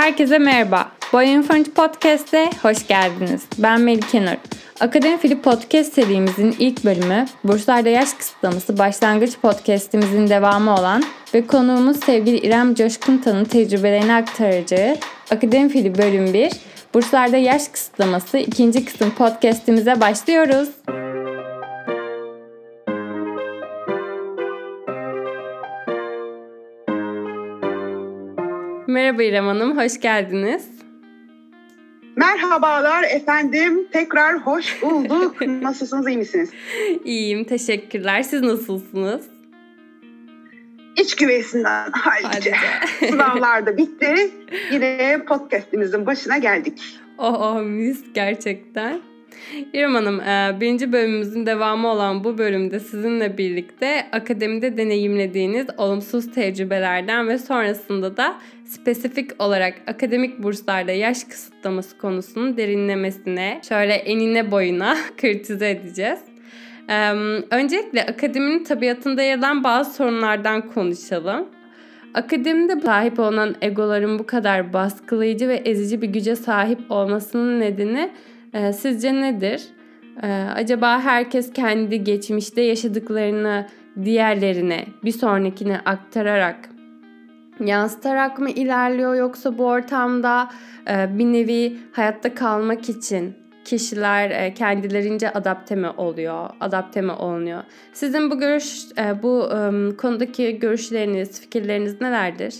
Herkese merhaba. Boyun Fırıncı Podcast'e hoş geldiniz. Ben Melike Nur. Akademi Fili Podcast serimizin ilk bölümü Burslarda Yaş Kısıtlaması başlangıç podcast'imizin devamı olan ve konuğumuz sevgili İrem Coşkuntan'ın tecrübelerini aktaracağı Akademi Fili bölüm 1 Burslarda Yaş Kısıtlaması ikinci kısım podcast'imize başlıyoruz. Merhaba İrem Hanım, hoş geldiniz. Merhabalar efendim, tekrar hoş bulduk. Nasılsınız, iyi misiniz? İyiyim, teşekkürler. Siz nasılsınız? İç güveysinden hallice. Sınavlar da bitti. Yine podcastimizin başına geldik. Oh oh mis gerçekten. İrem Hanım, e, birinci bölümümüzün devamı olan bu bölümde sizinle birlikte akademide deneyimlediğiniz olumsuz tecrübelerden ve sonrasında da spesifik olarak akademik burslarda yaş kısıtlaması konusunun derinlemesine şöyle enine boyuna kritize edeceğiz. Öncelikle akademinin tabiatında yer alan bazı sorunlardan konuşalım. Akademide sahip olan egoların bu kadar baskılayıcı ve ezici bir güce sahip olmasının nedeni e, sizce nedir? E, acaba herkes kendi geçmişte yaşadıklarını diğerlerine, bir sonrakine aktararak, yansıtarak mı ilerliyor yoksa bu ortamda e, bir nevi hayatta kalmak için kişiler e, kendilerince adapte mi oluyor, adapte mi olunuyor? Sizin bu görüş, e, bu e, konudaki görüşleriniz, fikirleriniz nelerdir?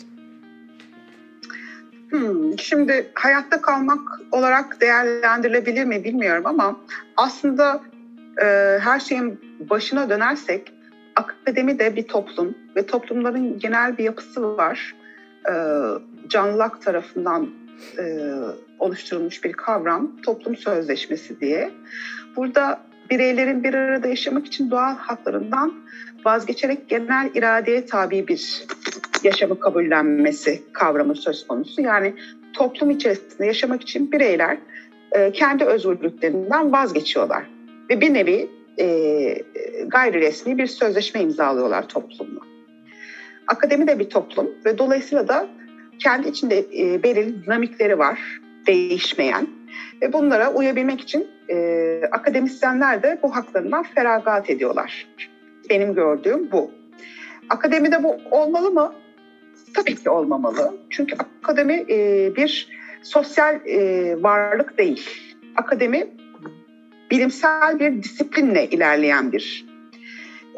Hmm, şimdi hayatta kalmak olarak değerlendirilebilir mi bilmiyorum ama aslında e, her şeyin başına dönersek akademi de bir toplum ve toplumların genel bir yapısı var. E, Canlılak tarafından e, oluşturulmuş bir kavram toplum sözleşmesi diye. Burada bireylerin bir arada yaşamak için doğal haklarından vazgeçerek genel iradeye tabi bir yaşamı kabullenmesi kavramı söz konusu. Yani toplum içerisinde yaşamak için bireyler e, kendi özgürlüklerinden vazgeçiyorlar. Ve bir nevi e, gayri resmi bir sözleşme imzalıyorlar toplumla. Akademi de bir toplum ve dolayısıyla da kendi içinde e, belirli dinamikleri var, değişmeyen. Ve bunlara uyabilmek için e, akademisyenler de bu haklarından feragat ediyorlar. Benim gördüğüm bu. Akademide bu olmalı mı? Tabii ki olmamalı. Çünkü akademi e, bir sosyal e, varlık değil. Akademi bilimsel bir disiplinle ilerleyen bir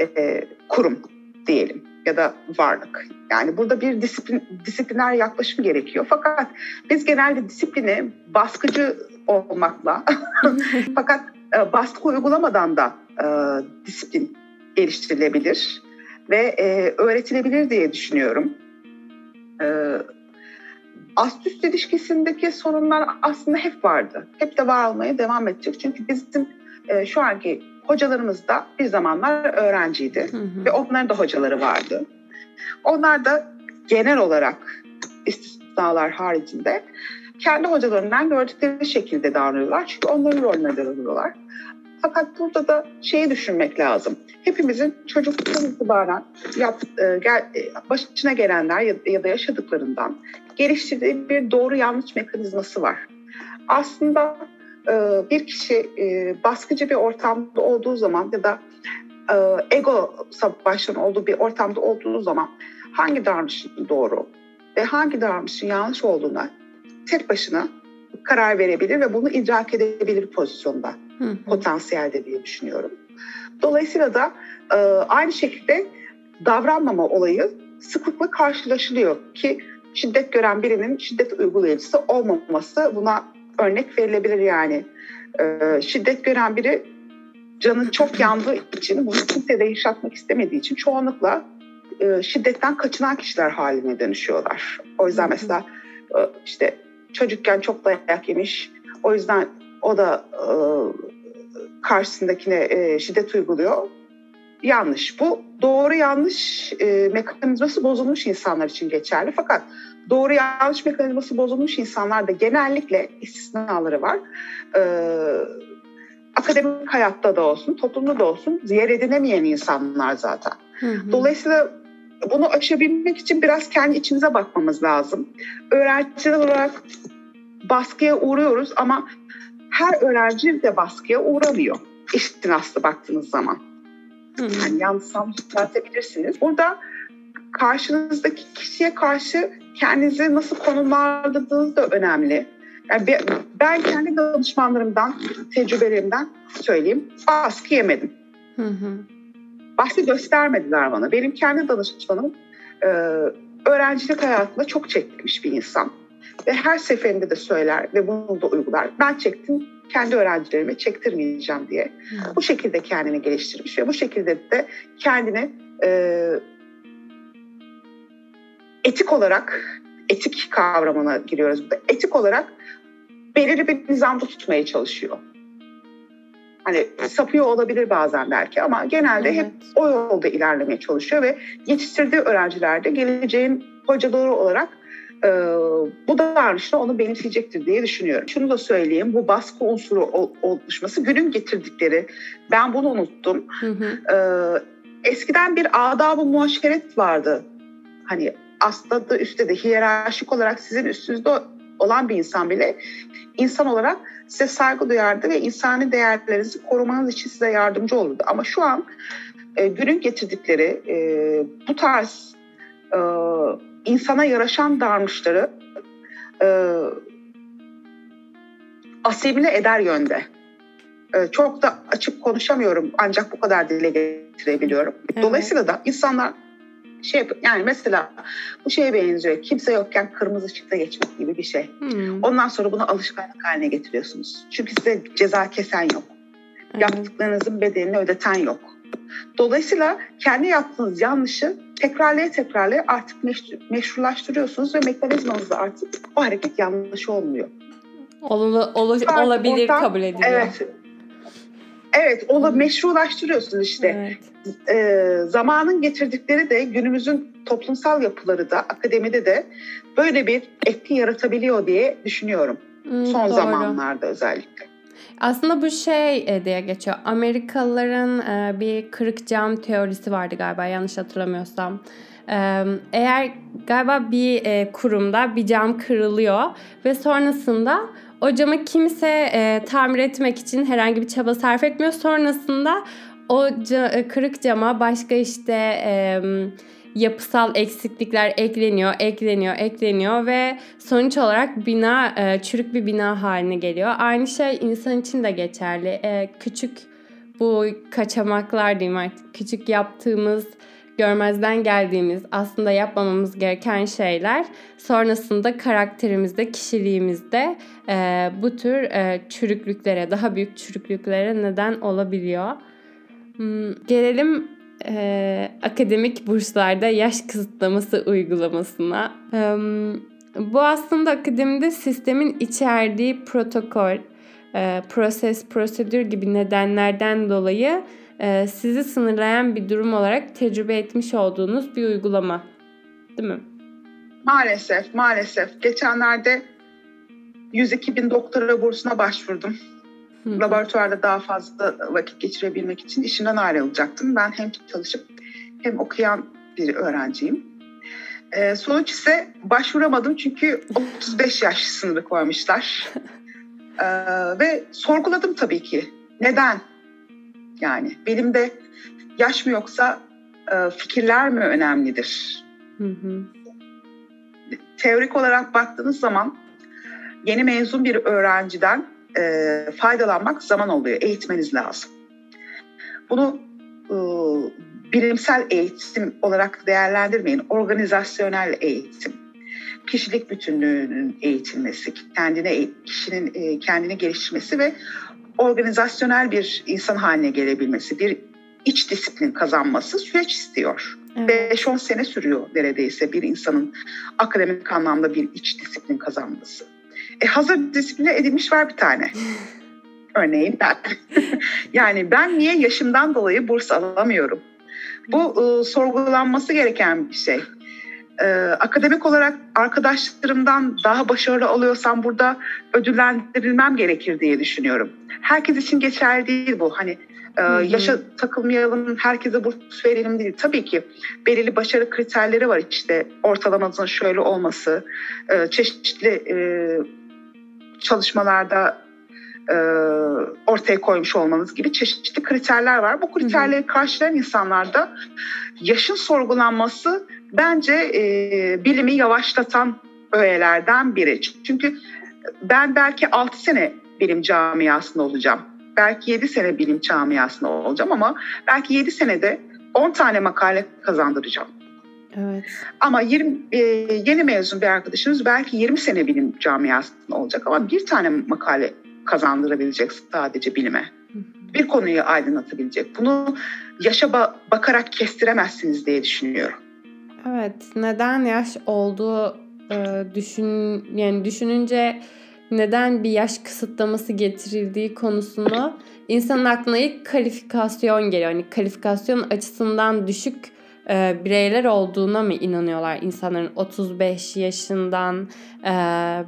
e, kurum diyelim ya da varlık. Yani burada bir disiplin, disipliner yaklaşım gerekiyor. Fakat biz genelde disiplini baskıcı olmakla fakat baskı uygulamadan da e, disiplin geliştirilebilir ve e, öğretilebilir diye düşünüyorum. E, ast-üst ilişkisindeki sorunlar aslında hep vardı. Hep de var olmaya devam edecek. Çünkü bizim e, şu anki hocalarımız da bir zamanlar öğrenciydi hı hı. ve onların da hocaları vardı. Onlar da genel olarak istisnalar haricinde kendi hocalarından gördükleri şekilde davranıyorlar. Çünkü onların rolüne davranıyorlar. Fakat burada da şeyi düşünmek lazım. Hepimizin çocukluktan itibaren yap, e, gel, e, başına gelenler ya, ya da yaşadıklarından geliştirdiği bir doğru yanlış mekanizması var. Aslında e, bir kişi e, baskıcı bir ortamda olduğu zaman ya da e, ego savaşların olduğu bir ortamda olduğu zaman hangi davranışın doğru ve hangi davranışın yanlış olduğuna tek başına karar verebilir ve bunu idrak edebilir pozisyonda, hı potansiyelde diye düşünüyorum. Dolayısıyla da e, aynı şekilde davranmama olayı sıklıkla karşılaşılıyor ki şiddet gören birinin şiddet uygulayıcısı olmaması buna örnek verilebilir yani. E, şiddet gören biri canın çok yandığı için bunu kimseye de yaşatmak istemediği için çoğunlukla e, şiddetten kaçınan kişiler haline dönüşüyorlar. O yüzden mesela e, işte çocukken çok dayak yemiş. O yüzden o da e, karşısındakine e, şiddet uyguluyor. Yanlış. Bu doğru yanlış e, mekanizması bozulmuş insanlar için geçerli. Fakat doğru yanlış mekanizması bozulmuş insanlarda genellikle istisnaları var. E, akademik hayatta da olsun, toplumda da olsun yer edinemeyen insanlar zaten. Hı hı. Dolayısıyla bunu aşabilmek için biraz kendi içimize bakmamız lazım. Öğrenciler olarak baskıya uğruyoruz ama her öğrenci de baskıya uğramıyor. İşin aslı baktığınız zaman. Yani yanlış düzeltebilirsiniz. Burada karşınızdaki kişiye karşı kendinizi nasıl konumlandırdığınız da önemli. Yani ben kendi danışmanlarımdan, tecrübelerimden söyleyeyim. Baskı yemedim. Hı hı. Baskı göstermediler bana. Benim kendi danışmanım e, öğrencilik hayatında çok çekmiş bir insan. Ve her seferinde de söyler ve bunu da uygular. Ben çektim, kendi öğrencilerime çektirmeyeceğim diye. Hı. Bu şekilde kendini geliştirmiş ve bu şekilde de kendini e, etik olarak, etik kavramına giriyoruz burada. Etik olarak belirli bir nizamda tutmaya çalışıyor. Hani sapıyor olabilir bazen belki ama genelde evet. hep o yolda ilerlemeye çalışıyor ve yetiştirdiği öğrenciler de geleceğin hocaları olarak e, bu davranışla onu benimseyecektir diye düşünüyorum. Şunu da söyleyeyim, bu baskı unsuru oluşması günün getirdikleri, ben bunu unuttum. Hı hı. E, eskiden bir adab-ı muaşeret vardı. Hani aslında da üstte de hiyerarşik olarak sizin üstünüzde olan bir insan bile insan olarak size saygı duyardı ve insani değerlerinizi korumanız için size yardımcı olurdu. Ama şu an e, günün getirdikleri e, bu tarz e, insana yaraşan davranışları e, asimile eder yönde. E, çok da açık konuşamıyorum ancak bu kadar dile getirebiliyorum. Evet. Dolayısıyla da insanlar şey yap yani mesela bu şeye benziyor. Kimse yokken kırmızı ışıkta geçmek gibi bir şey. Hmm. Ondan sonra bunu alışkanlık haline getiriyorsunuz. Çünkü size ceza kesen yok. Evet. Yaptıklarınızın bedelini ödeten yok. Dolayısıyla kendi yaptığınız yanlışı tekrarlaya tekrarlaya artık meşru, meşrulaştırıyorsunuz ve mekanizmanızda artık o hareket yanlış olmuyor. Ol, ol, olabilir kabul ediliyor. Evet. Evet, onu meşrulaştırıyorsun işte. Evet. Ee, zamanın getirdikleri de günümüzün toplumsal yapıları da akademide de böyle bir etki yaratabiliyor diye düşünüyorum. Hmm, Son doğru. zamanlarda özellikle. Aslında bu şey e, diye geçiyor. Amerikalıların e, bir kırık cam teorisi vardı galiba yanlış hatırlamıyorsam. E, eğer galiba bir kurumda bir cam kırılıyor ve sonrasında o camı kimse tamir etmek için herhangi bir çaba sarf etmiyor. Sonrasında o kırık cama başka işte yapısal eksiklikler ekleniyor, ekleniyor, ekleniyor ve sonuç olarak bina e, çürük bir bina haline geliyor. Aynı şey insan için de geçerli. E, küçük bu kaçamaklar diyeyim artık küçük yaptığımız görmezden geldiğimiz aslında yapmamamız gereken şeyler sonrasında karakterimizde, kişiliğimizde e, bu tür e, çürüklüklere, daha büyük çürüklüklere neden olabiliyor. Hmm, gelelim e, akademik burslarda yaş kısıtlaması uygulamasına. E, bu aslında akademide sistemin içerdiği protokol, e, proses, prosedür gibi nedenlerden dolayı sizi sınırlayan bir durum olarak tecrübe etmiş olduğunuz bir uygulama. Değil mi? Maalesef, maalesef. Geçenlerde 102 bin doktora bursuna başvurdum. Hı. Laboratuvarda daha fazla vakit geçirebilmek için işimden ayrılacaktım. Ben hem çalışıp hem okuyan bir öğrenciyim. Ee, sonuç ise başvuramadım çünkü 35 yaş sınırı koymuşlar. ee, ve sorguladım tabii ki. Neden? Yani benim de yaş mı yoksa e, fikirler mi önemlidir? Hı hı. Teorik olarak baktığınız zaman yeni mezun bir öğrenciden e, faydalanmak zaman oluyor. Eğitmeniz lazım. Bunu e, bilimsel eğitim olarak değerlendirmeyin. Organizasyonel eğitim, kişilik bütünlüğünün eğitilmesi, kendine kişinin e, kendini geliştirmesi ve organizasyonel bir insan haline gelebilmesi, bir iç disiplin kazanması süreç istiyor. Evet. 5-10 sene sürüyor neredeyse bir insanın akademik anlamda bir iç disiplin kazanması. E, hazır disipline edilmiş var bir tane. Örneğin ben. yani ben niye yaşımdan dolayı burs alamıyorum? Bu e, sorgulanması gereken bir şey. E, akademik olarak arkadaşlarımdan daha başarılı oluyorsam burada ödüllendirilmem gerekir diye düşünüyorum. Herkes için geçerli değil bu. Hani Ee, yaşa takılmayalım, herkese burs verelim değil. Tabii ki belirli başarı kriterleri var işte ortalamanın şöyle olması, e, çeşitli e, çalışmalarda e, ortaya koymuş olmanız gibi çeşitli kriterler var. Bu kriterleri karşılayan insanlarda yaşın sorgulanması bence e, bilimi yavaşlatan öğelerden biri. Çünkü ben belki 6 sene bilim camiasında olacağım. Belki 7 sene bilim camiasında olacağım ama belki 7 senede 10 tane makale kazandıracağım. Evet. Ama 20, e, yeni mezun bir arkadaşınız belki 20 sene bilim camiasında olacak ama bir tane makale kazandırabilecek sadece bilime. Bir konuyu aydınlatabilecek. Bunu yaşa ba- bakarak kestiremezsiniz diye düşünüyorum. Evet. Neden yaş olduğu e, düşün yani düşününce neden bir yaş kısıtlaması getirildiği konusunu insanın aklına ilk kalifikasyon geliyor. Yani kalifikasyon açısından düşük e, bireyler olduğuna mı inanıyorlar insanların 35 yaşından e,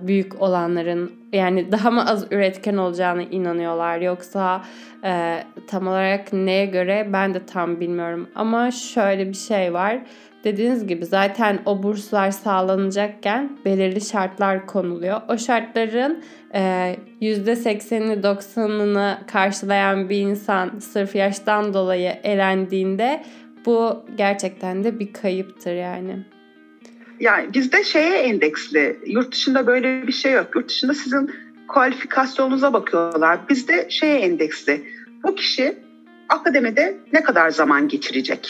büyük olanların yani daha mı az üretken olacağını inanıyorlar yoksa e, tam olarak neye göre ben de tam bilmiyorum ama şöyle bir şey var dediğiniz gibi zaten o burslar sağlanacakken belirli şartlar konuluyor. O şartların e, %80'ini 90'ını karşılayan bir insan sırf yaştan dolayı elendiğinde bu gerçekten de bir kayıptır yani. Yani bizde şeye endeksli, yurt dışında böyle bir şey yok. Yurt dışında sizin kualifikasyonunuza bakıyorlar. Bizde şeye endeksli. Bu kişi akademide ne kadar zaman geçirecek?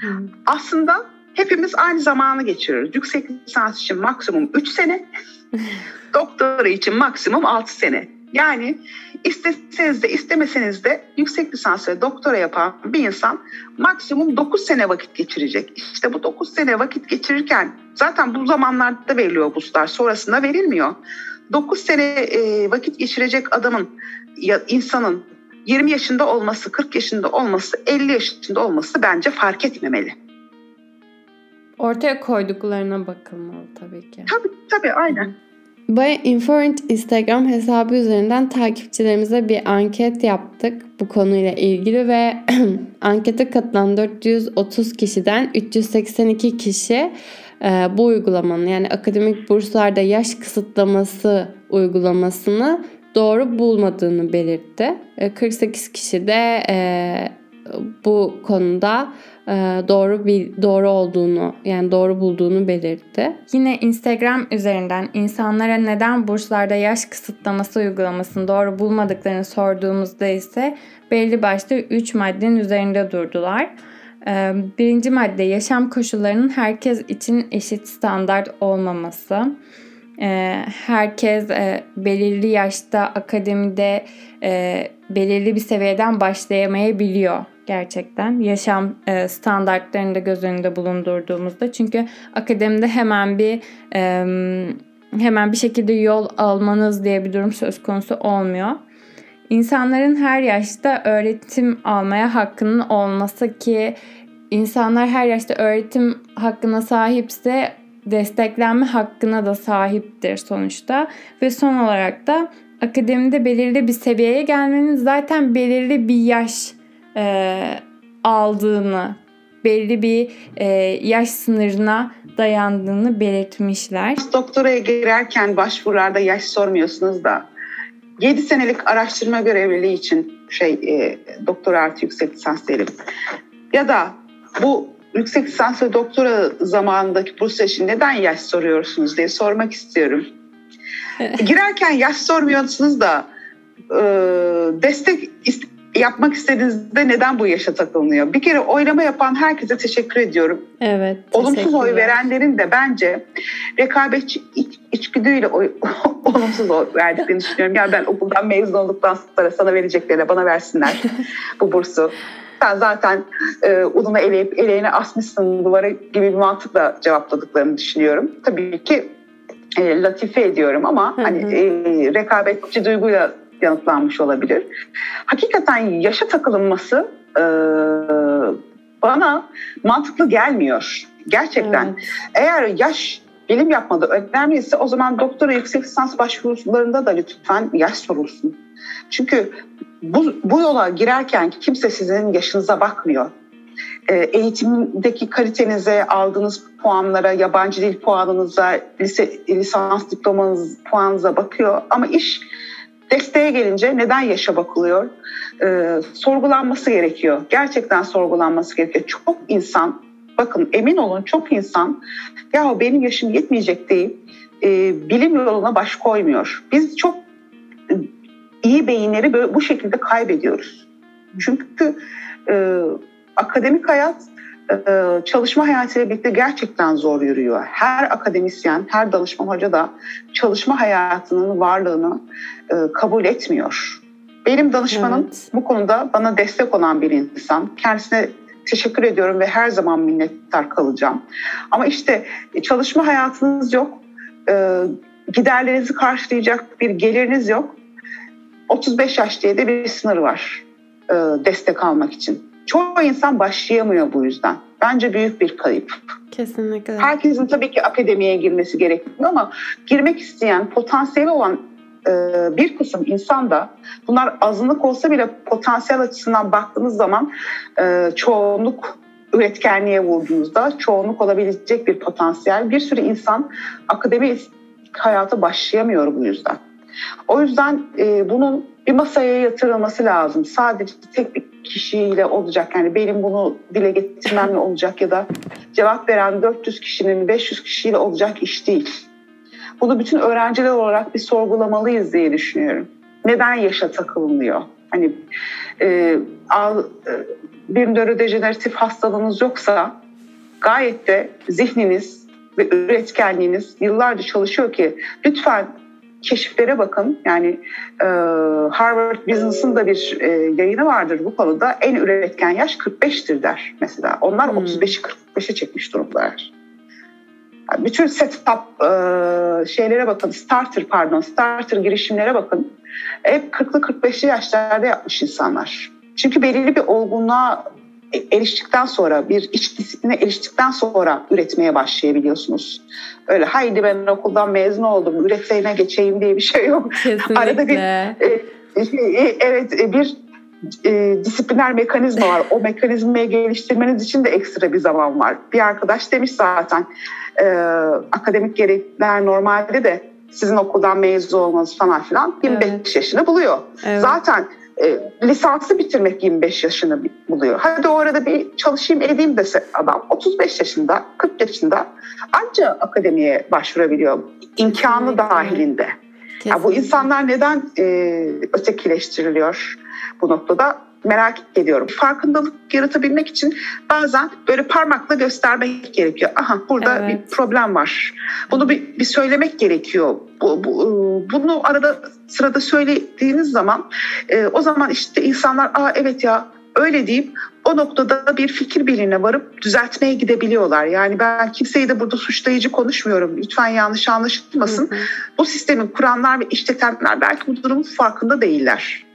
Hmm. Aslında hepimiz aynı zamanı geçiriyoruz. Yüksek lisans için maksimum 3 sene, doktora için maksimum 6 sene. Yani isteseniz de istemeseniz de yüksek lisans ve doktora yapan bir insan maksimum 9 sene vakit geçirecek. İşte bu 9 sene vakit geçirirken zaten bu zamanlarda veriliyor burslar sonrasında verilmiyor. 9 sene e, vakit geçirecek adamın ya insanın 20 yaşında olması, 40 yaşında olması, 50 yaşında olması bence fark etmemeli. Ortaya koyduklarına bakılmalı tabii ki. Tabii tabii aynen. Bay Informed Instagram hesabı üzerinden takipçilerimize bir anket yaptık bu konuyla ilgili ve ankete katılan 430 kişiden 382 kişi e, bu uygulamanın yani akademik burslarda yaş kısıtlaması uygulamasını doğru bulmadığını belirtti. 48 e, kişi de e, bu konuda doğru bir doğru olduğunu yani doğru bulduğunu belirtti. Yine Instagram üzerinden insanlara neden burslarda yaş kısıtlaması uygulamasını doğru bulmadıklarını sorduğumuzda ise belli başlı 3 maddenin üzerinde durdular. E, birinci madde yaşam koşullarının herkes için eşit standart olmaması. E, herkes belirli yaşta akademide belirli bir seviyeden başlayamayabiliyor gerçekten yaşam e, standartlarını da göz önünde bulundurduğumuzda çünkü akademide hemen bir e, hemen bir şekilde yol almanız diye bir durum söz konusu olmuyor. İnsanların her yaşta öğretim almaya hakkının olması ki insanlar her yaşta öğretim hakkına sahipse desteklenme hakkına da sahiptir sonuçta ve son olarak da akademide belirli bir seviyeye gelmenin zaten belirli bir yaş e, aldığını, belli bir e, yaş sınırına dayandığını belirtmişler. Doktoraya girerken başvurularda yaş sormuyorsunuz da 7 senelik araştırma görevliliği için şey e, doktor artı yüksek lisans diyelim. Ya da bu yüksek lisans ve doktora zamanındaki burs için neden yaş soruyorsunuz diye sormak istiyorum. Girerken yaş sormuyorsunuz da e, destek yapmak istediğinizde neden bu yaşa takılınıyor? Bir kere oylama yapan herkese teşekkür ediyorum. Evet. Olumsuz oy verenlerin de bence rekabetçi iç, içgüdüyle oy, olumsuz oy verdiklerini düşünüyorum. Yani ben okuldan mezun olduktan sonra sana vereceklerine bana versinler bu bursu. Sen zaten e, ununu eleyip eleğine asmışsın duvara gibi bir mantıkla cevapladıklarını düşünüyorum. Tabii ki e, latife ediyorum ama hani e, rekabetçi duyguyla yanıtlanmış olabilir. Hakikaten yaşa takılınması e, bana mantıklı gelmiyor. Gerçekten. Evet. Eğer yaş bilim yapmada önemliyse o zaman doktora yüksek lisans başvurularında da lütfen yaş sorulsun. Çünkü bu, bu yola girerken kimse sizin yaşınıza bakmıyor. E, eğitimdeki kalitenize, aldığınız puanlara, yabancı dil puanınıza, lise, lisans diplomanız puanınıza bakıyor. Ama iş desteğe gelince neden yaşa bakılıyor? Ee, sorgulanması gerekiyor. Gerçekten sorgulanması gerekiyor. Çok insan, bakın emin olun çok insan ya benim yaşım yetmeyecek deyip e, bilim yoluna baş koymuyor. Biz çok iyi beyinleri böyle, bu şekilde kaybediyoruz. Çünkü e, akademik hayat çalışma hayatıyla birlikte gerçekten zor yürüyor. Her akademisyen, her danışman hoca da çalışma hayatının varlığını e, kabul etmiyor. Benim danışmanım evet. bu konuda bana destek olan bir insan. Kendisine teşekkür ediyorum ve her zaman minnettar kalacağım. Ama işte çalışma hayatınız yok, e, giderlerinizi karşılayacak bir geliriniz yok. 35 yaş diye de bir sınır var destek almak için. Çoğu insan başlayamıyor bu yüzden. Bence büyük bir kayıp. Kesinlikle. Herkesin tabii ki akademiye girmesi gerekmiyor ama girmek isteyen, potansiyeli olan e, bir kısım insan da bunlar azınlık olsa bile potansiyel açısından baktığınız zaman e, çoğunluk üretkenliğe vurduğunuzda çoğunluk olabilecek bir potansiyel. Bir sürü insan akademi hayata başlayamıyor bu yüzden. O yüzden e, bunun bir masaya yatırılması lazım. Sadece tek bir kişiyle olacak. Yani benim bunu dile getirmemle olacak ya da cevap veren 400 kişinin 500 kişiyle olacak iş değil. Bunu bütün öğrenciler olarak bir sorgulamalıyız diye düşünüyorum. Neden yaşa takılınıyor? Hani e, al, e, bir nörodejeneratif hastalığınız yoksa gayet de zihniniz ve üretkenliğiniz yıllarca çalışıyor ki lütfen keşiflere bakın. Yani e, Harvard Business'ın da bir e, yayını vardır bu konuda. En üretken yaş 45'tir der mesela. Onlar hmm. 35'i 45'e çekmiş durumdalar. Yani bütün setup e, şeylere bakın, starter pardon, starter girişimlere bakın. Hep 40'lı 45'li yaşlarda yapmış insanlar. Çünkü belirli bir olgunluğa eriştikten sonra, bir iç disipline eriştikten sonra üretmeye başlayabiliyorsunuz. Öyle haydi ben okuldan mezun oldum, üretmeye geçeyim diye bir şey yok. Kesinlikle. Arada bir, e, e, evet e, bir e, disipliner mekanizma var. O mekanizmayı geliştirmeniz için de ekstra bir zaman var. Bir arkadaş demiş zaten e, akademik gerekler normalde de sizin okuldan mezun olmanız falan filan 25 evet. yaşını buluyor. Evet. Zaten e, lisansı bitirmek 25 yaşını buluyor. Hadi o arada bir çalışayım edeyim dese adam 35 yaşında, 40 yaşında anca akademiye başvurabiliyor. İmkanı dahilinde. Ya bu insanlar neden e, ötekileştiriliyor bu noktada? Merak ediyorum. Farkındalık yaratabilmek için bazen böyle parmakla göstermek gerekiyor. Aha burada evet. bir problem var. Bunu bir, bir söylemek gerekiyor. Bu, bu, e, bunu arada sırada söylediğiniz zaman e, o zaman işte insanlar aa evet ya öyle deyip o noktada bir fikir birliğine varıp düzeltmeye gidebiliyorlar. Yani ben kimseyi de burada suçlayıcı konuşmuyorum. Lütfen yanlış anlaşılmasın. Hı hı. Bu sistemin kuranlar ve işletenler belki bu durumun farkında değiller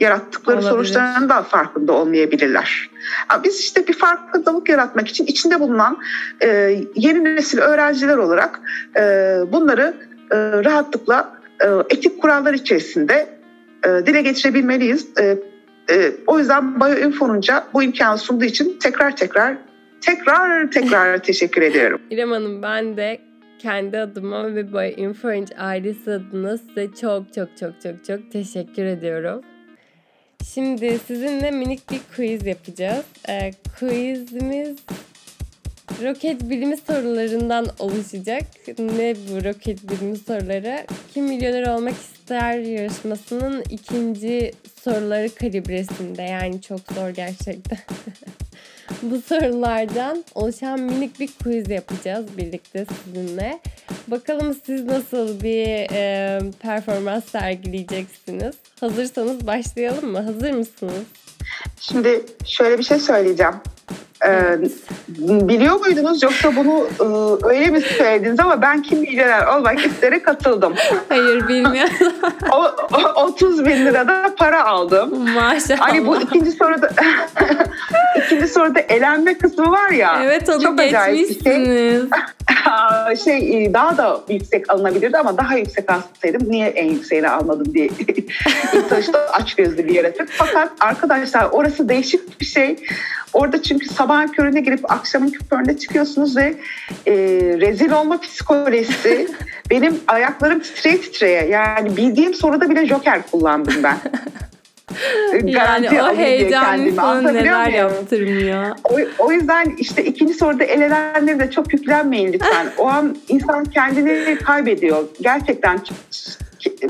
yarattıkları Olabilir. sonuçların da farkında olmayabilirler. Biz işte bir farkındalık yaratmak için içinde bulunan e, yeni nesil öğrenciler olarak e, bunları e, rahatlıkla etik kurallar içerisinde dile getirebilmeliyiz. O yüzden Bioinfo'nunca bu imkanı sunduğu için tekrar tekrar tekrar tekrar teşekkür ediyorum. İrem Hanım ben de kendi adıma ve Bioinfo ailesi adına size çok çok çok çok çok teşekkür ediyorum. Şimdi sizinle minik bir quiz yapacağız. Ee, quizimiz roket bilimi sorularından oluşacak. Ne bu roket bilimi soruları? Kim milyoner olmak ister yarışmasının ikinci soruları kalibresinde. Yani çok zor gerçekten. bu sorulardan oluşan minik bir quiz yapacağız birlikte sizinle. Bakalım siz nasıl bir e, performans sergileyeceksiniz. Hazırsanız başlayalım mı? Hazır mısınız? Şimdi şöyle bir şey söyleyeceğim. Ee, biliyor muydunuz yoksa bunu e, öyle mi söylediniz ama ben kim milyoner olmak istere katıldım. Hayır bilmiyorum. o, o, 30 bin lirada para aldım. Maşallah. Hani bu ikinci soruda İkinci soruda elenme kısmı var ya. Evet onu çok geçmişsiniz. Şey. şey daha da yüksek alınabilirdi ama daha yüksek alsaydım niye en yükseğini almadım diye ilk başta aç gözlü bir yaratık. Fakat arkadaşlar orası değişik bir şey. Orada çünkü sabahın körüne girip akşamın köründe çıkıyorsunuz ve e, rezil olma psikolojisi benim ayaklarım titreye titreye. Yani bildiğim soruda bile joker kullandım ben. yani o heyecanlı sonu neler yaptırmıyor. O, o yüzden işte ikinci soruda elenenleri de çok yüklenmeyin lütfen. o an insan kendini kaybediyor. Gerçekten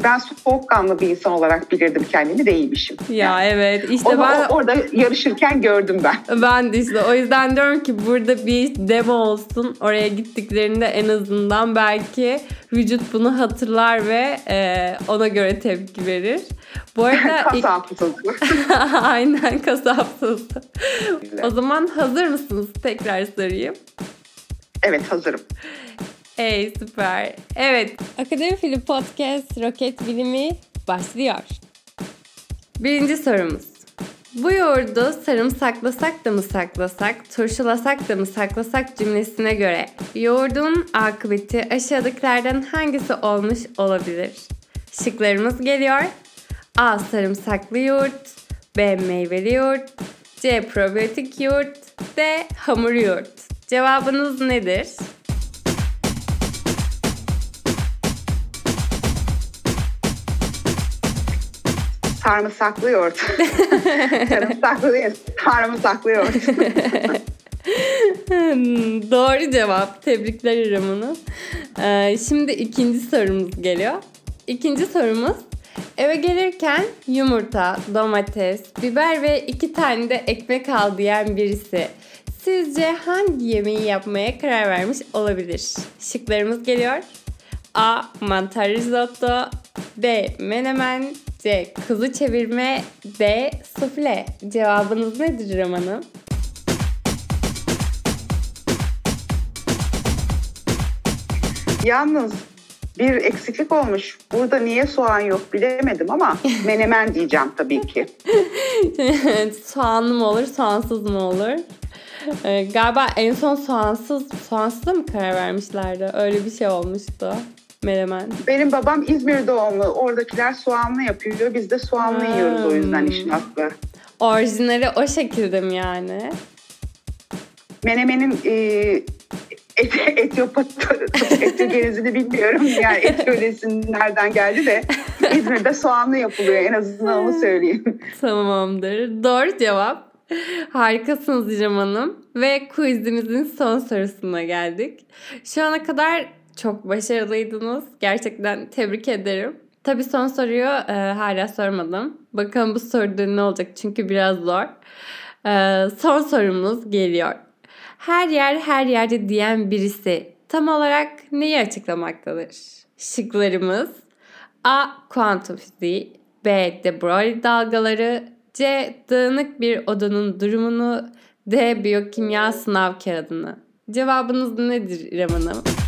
ben soğukkanlı bir insan olarak bilirdim kendimi değilmişim. Ya yani. evet işte Onu, ben orada yarışırken gördüm ben. Ben de işte o yüzden diyorum ki burada bir demo olsun. Oraya gittiklerinde en azından belki vücut bunu hatırlar ve e, ona göre tepki verir. Bu arada kas hafızası. Aynen kas hafızası. o zaman hazır mısınız? Tekrar sorayım. Evet hazırım. Hey süper. Evet. Akademi Film Podcast Roket Bilimi başlıyor. Birinci sorumuz. Bu yoğurdu sarımsaklasak da mı saklasak, turşulasak da mı saklasak cümlesine göre yoğurdun akıbeti aşağıdakilerden hangisi olmuş olabilir? Şıklarımız geliyor. A. Sarımsaklı yoğurt B. Meyveli yoğurt C. Probiyotik yoğurt D. Hamur yoğurt. Cevabınız nedir? Sarımsaklı yoğurt. Sarımsaklı değil, sarımsaklı yoğurt. Doğru cevap. Tebrikler İrem Hanım. Ee, şimdi ikinci sorumuz geliyor. İkinci sorumuz Eve gelirken yumurta, domates, biber ve iki tane de ekmek al diyen birisi sizce hangi yemeği yapmaya karar vermiş olabilir? Şıklarımız geliyor. A. Mantar risotto B. Menemen C. Kuzu çevirme D. Sufle. Cevabınız nedir Hanım? Yalnız bir eksiklik olmuş. Burada niye soğan yok bilemedim ama menemen diyeceğim tabii ki. Soğanlı mı olur, soğansız mı olur? Ee, galiba en son soğansız, soğansıza mı karar vermişlerdi? Öyle bir şey olmuştu. Menemen. Benim babam İzmir doğumlu. Oradakiler soğanlı yapıyor. Biz de soğanlı hmm. yiyoruz o yüzden işin aslı. Orijinali o şekilde mi yani? Menemenin e, et, Etiyopya Etiyopya bilmiyorum. Yani Etiyopya'sının nereden geldi de İzmir'de soğanlı yapılıyor. En azından onu söyleyeyim. Tamamdır. Doğru cevap. Harikasınız İrem Hanım. Ve quizimizin son sorusuna geldik. Şu ana kadar çok başarılıydınız. Gerçekten tebrik ederim. Tabii son soruyu e, hala sormadım. Bakalım bu soruda ne olacak çünkü biraz zor. E, son sorumuz geliyor her yer her yerde diyen birisi tam olarak neyi açıklamaktadır? Şıklarımız A. Kuantum fiziği B. De Broglie dalgaları C. Dağınık bir odanın durumunu D. Biyokimya sınav kağıdını. Cevabınız nedir İrem Hanım?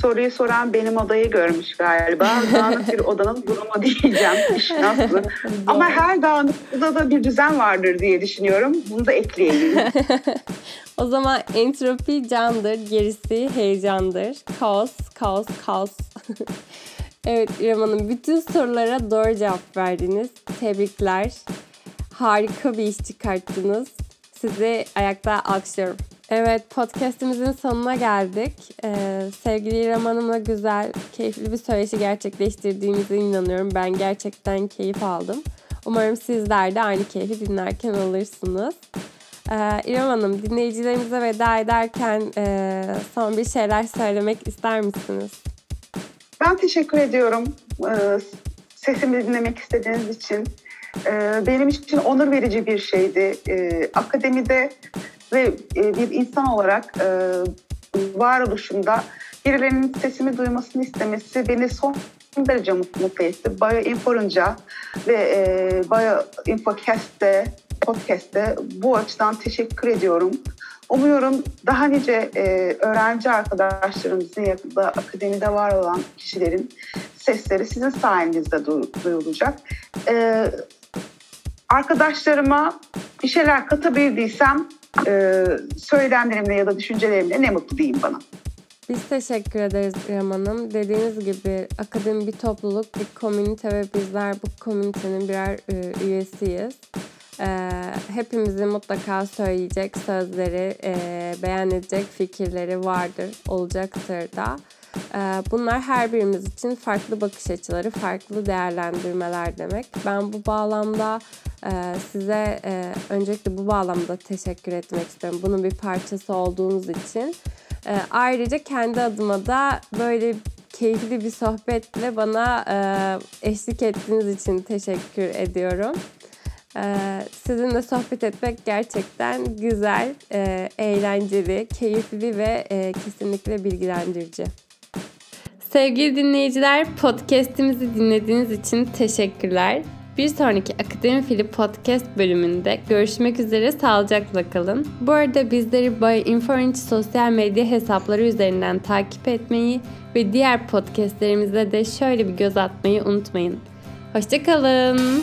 Soruyu soran benim odayı görmüş galiba. Dağınık bir odanın durumu diyeceğim. İşin aslı. Ama her dağınık odada bir düzen vardır diye düşünüyorum. Bunu da ekleyelim. o zaman entropi candır, gerisi heyecandır. Kaos, kaos, kaos. evet İrem Hanım bütün sorulara doğru cevap verdiniz. Tebrikler. Harika bir iş çıkarttınız. Sizi ayakta alkışlıyorum. Evet podcastimizin sonuna geldik. Ee, sevgili İrem Hanım'la güzel, keyifli bir söyleşi gerçekleştirdiğimize inanıyorum. Ben gerçekten keyif aldım. Umarım sizler de aynı keyfi dinlerken alırsınız. Ee, İrem Hanım dinleyicilerimize veda ederken e, son bir şeyler söylemek ister misiniz? Ben teşekkür ediyorum ee, sesimi dinlemek istediğiniz için. Ee, benim için onur verici bir şeydi. Ee, akademide ve e, bir insan olarak e, varoluşumda birilerinin sesimi duymasını istemesi beni son derece mutlu etti. Bioinforunca ve e, Bioinfocast'te, podcast'te bu açıdan teşekkür ediyorum. Umuyorum daha nice e, öğrenci arkadaşlarımızın ya da akademide var olan kişilerin sesleri sizin sayenizde duyulacak. Ee, arkadaşlarıma bir şeyler katabildiysem e, söylemlerimle ya da düşüncelerimle ne mutlu diyeyim bana. Biz teşekkür ederiz İrem Hanım. Dediğiniz gibi akademi bir topluluk, bir komünite ve bizler bu komünitenin birer e, üyesiyiz. E, hepimizin mutlaka söyleyecek sözleri, e, edecek fikirleri vardır, olacaktır da. E, bunlar her birimiz için farklı bakış açıları, farklı değerlendirmeler demek. Ben bu bağlamda e, size e, öncelikle bu bağlamda teşekkür etmek istiyorum. Bunun bir parçası olduğunuz için. E, ayrıca kendi adıma da böyle keyifli bir sohbetle bana eşlik ettiğiniz için teşekkür ediyorum. Sizinle sohbet etmek gerçekten güzel, eğlenceli, keyifli ve kesinlikle bilgilendirici. Sevgili dinleyiciler, podcast'imizi dinlediğiniz için teşekkürler. Bir sonraki Akademi Fili Podcast bölümünde görüşmek üzere sağlıcakla kalın. Bu arada bizleri Bay Inforinç sosyal medya hesapları üzerinden takip etmeyi ve diğer podcastlerimize de şöyle bir göz atmayı unutmayın. Hoşçakalın.